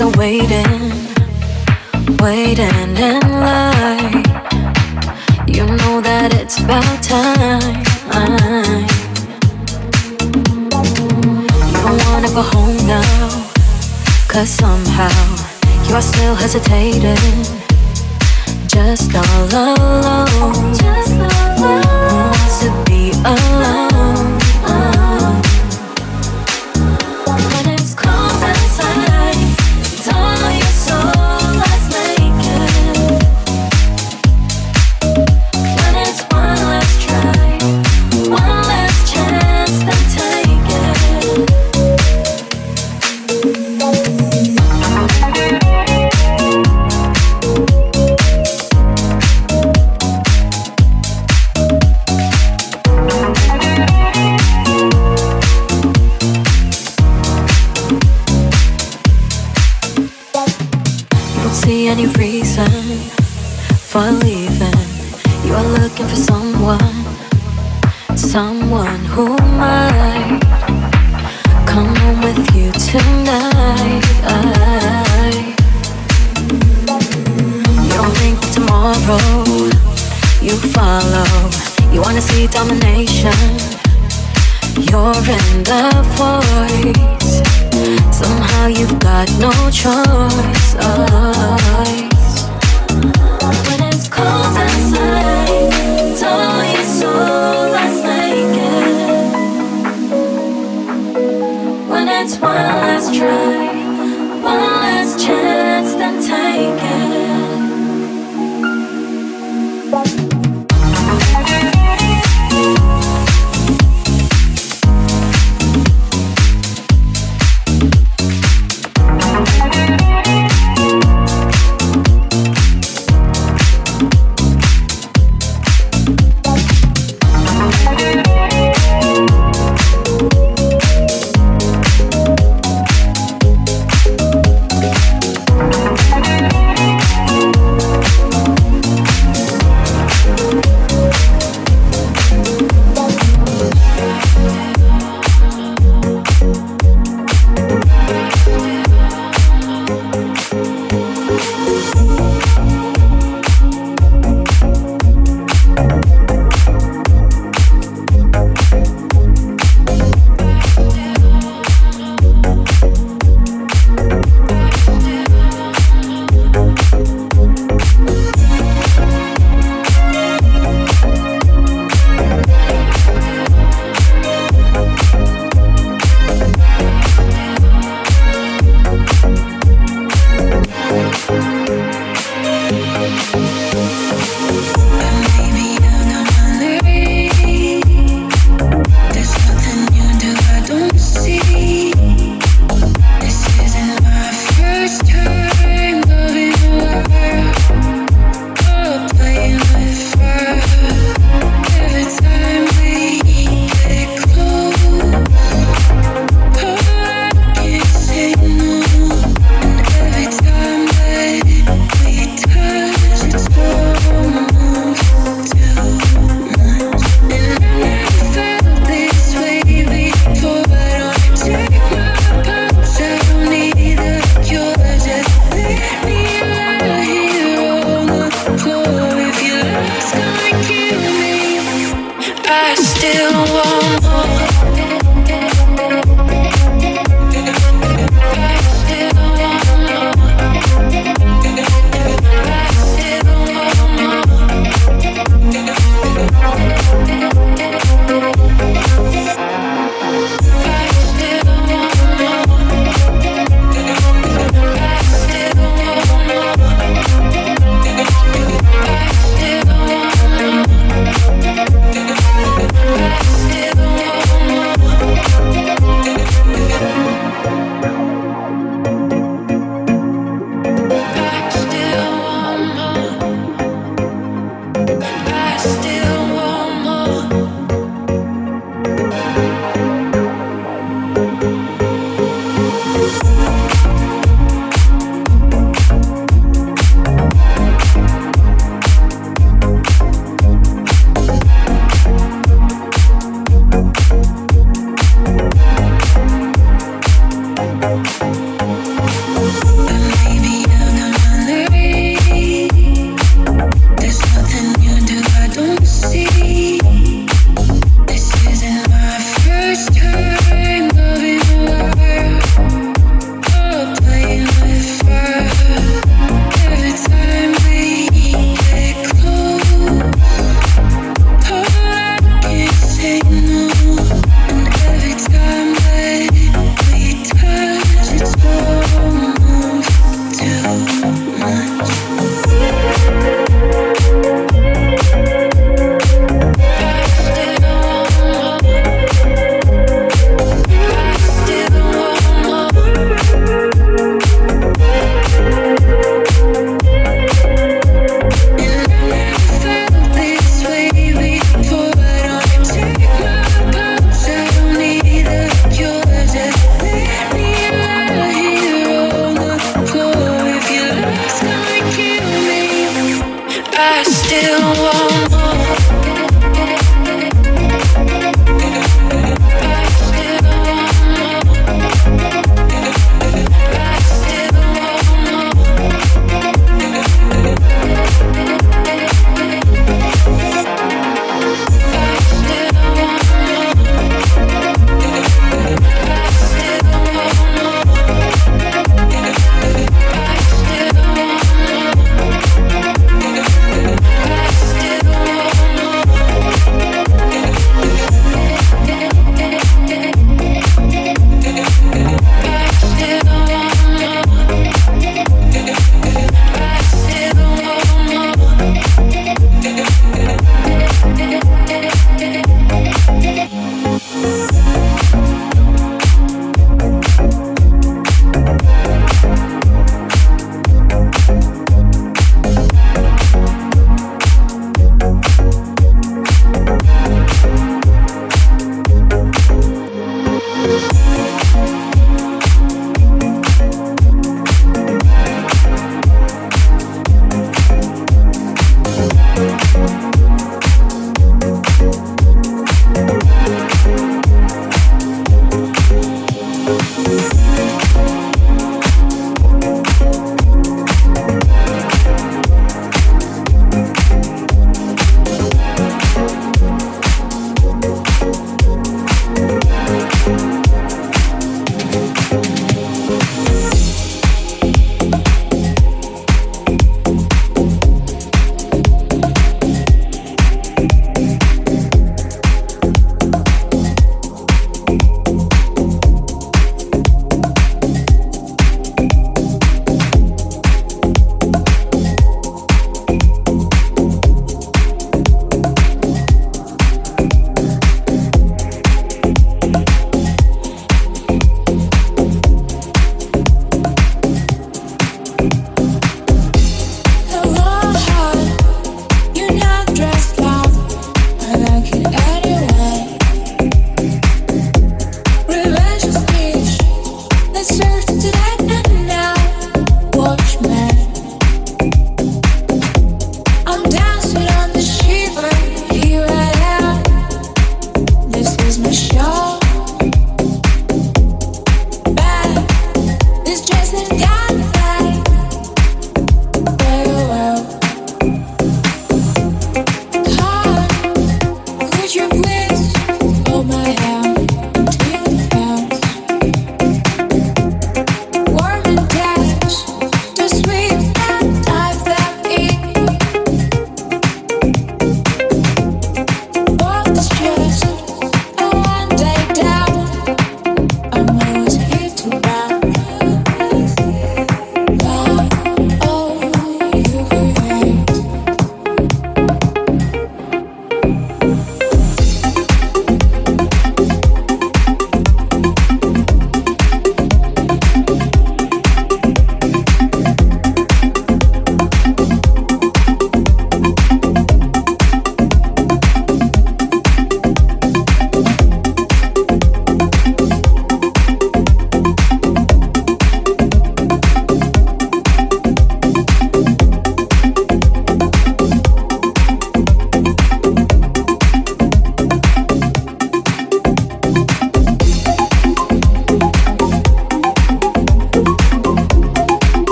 Taxis are waiting, waiting in line.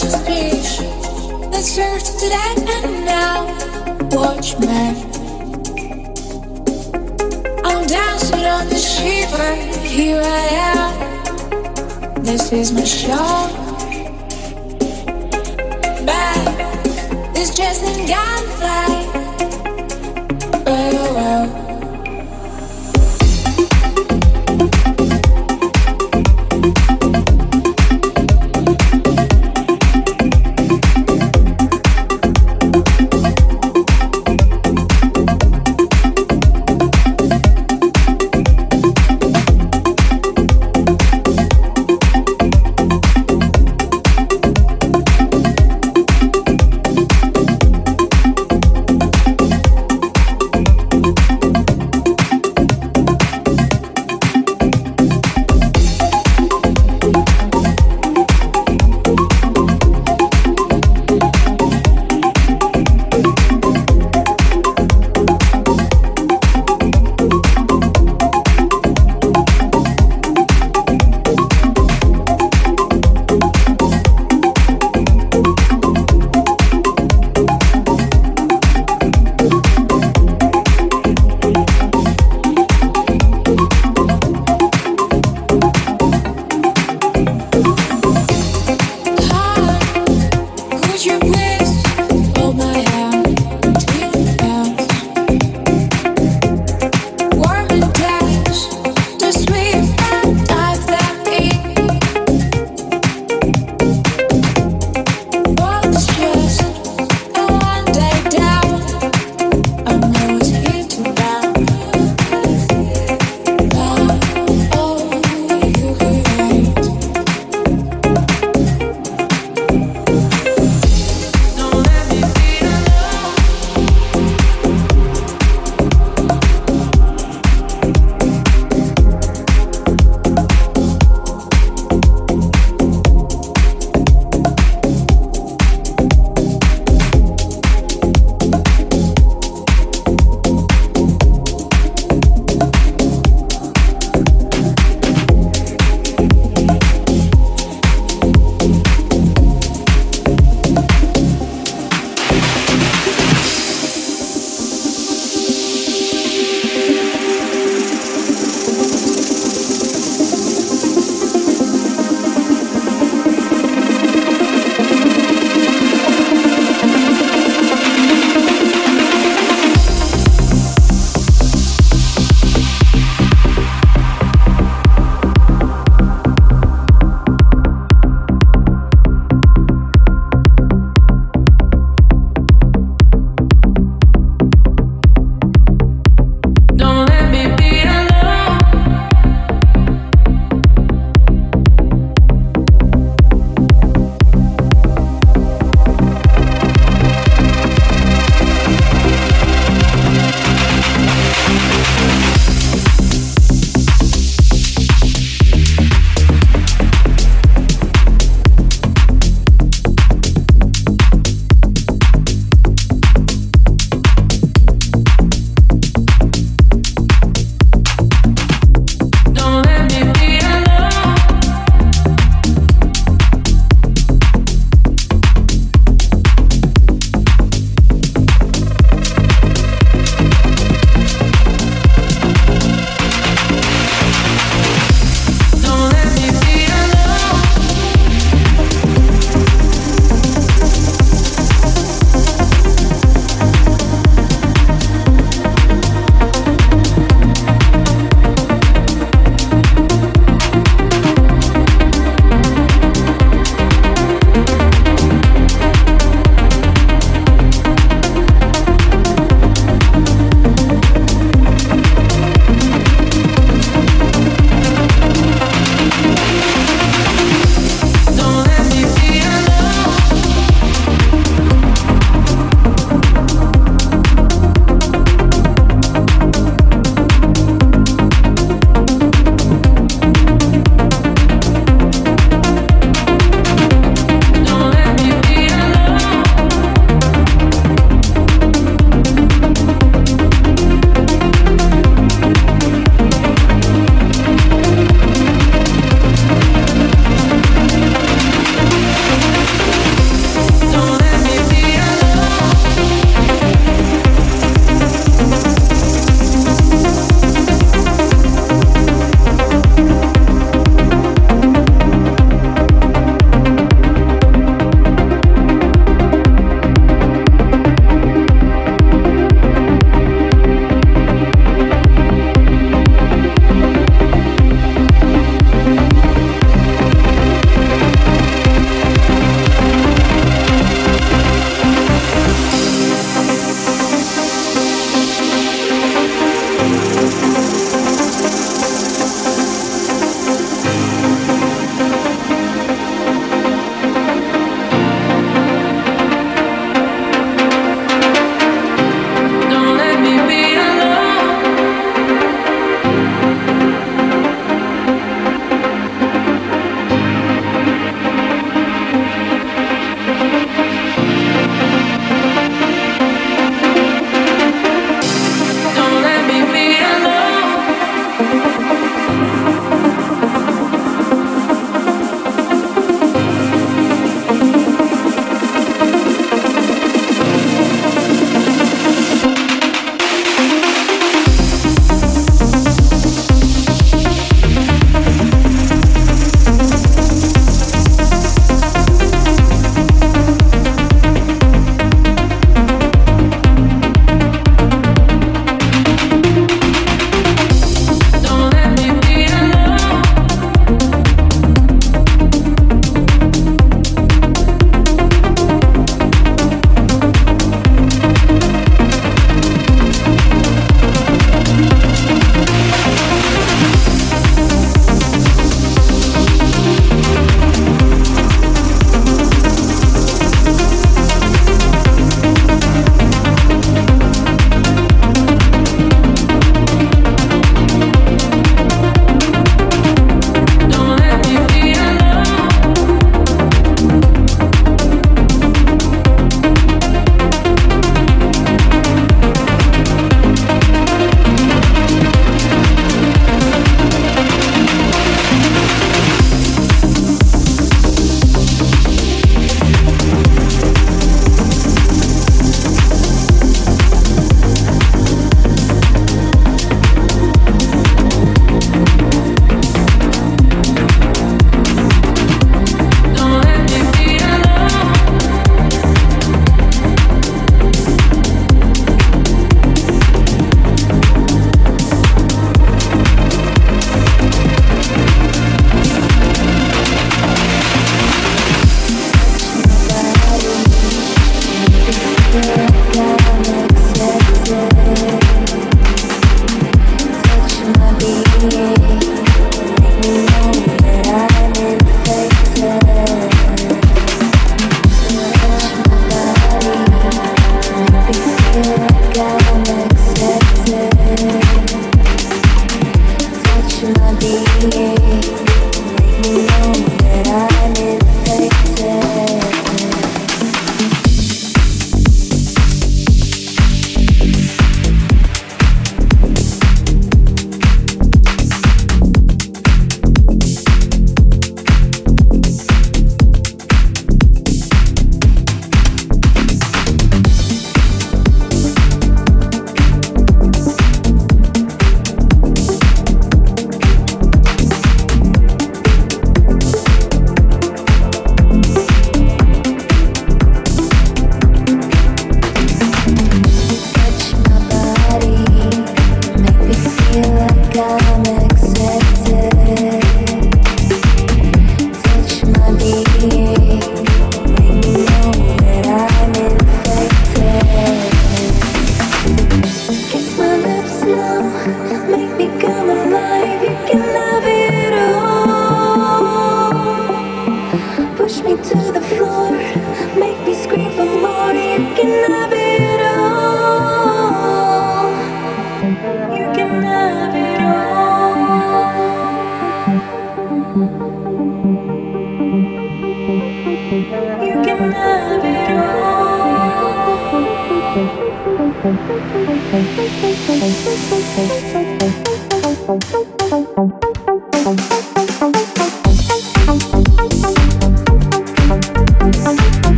just fish. Let's to that and now. Watch me. I'm dancing on the shiver. Here I am. This is my show. This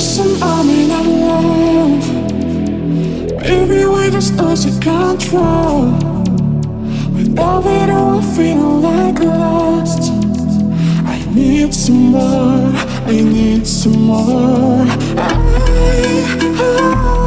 just an army of love. Everywhere there's us in control. With Without it all, I feel like lost. I need some more. I need some more. I, I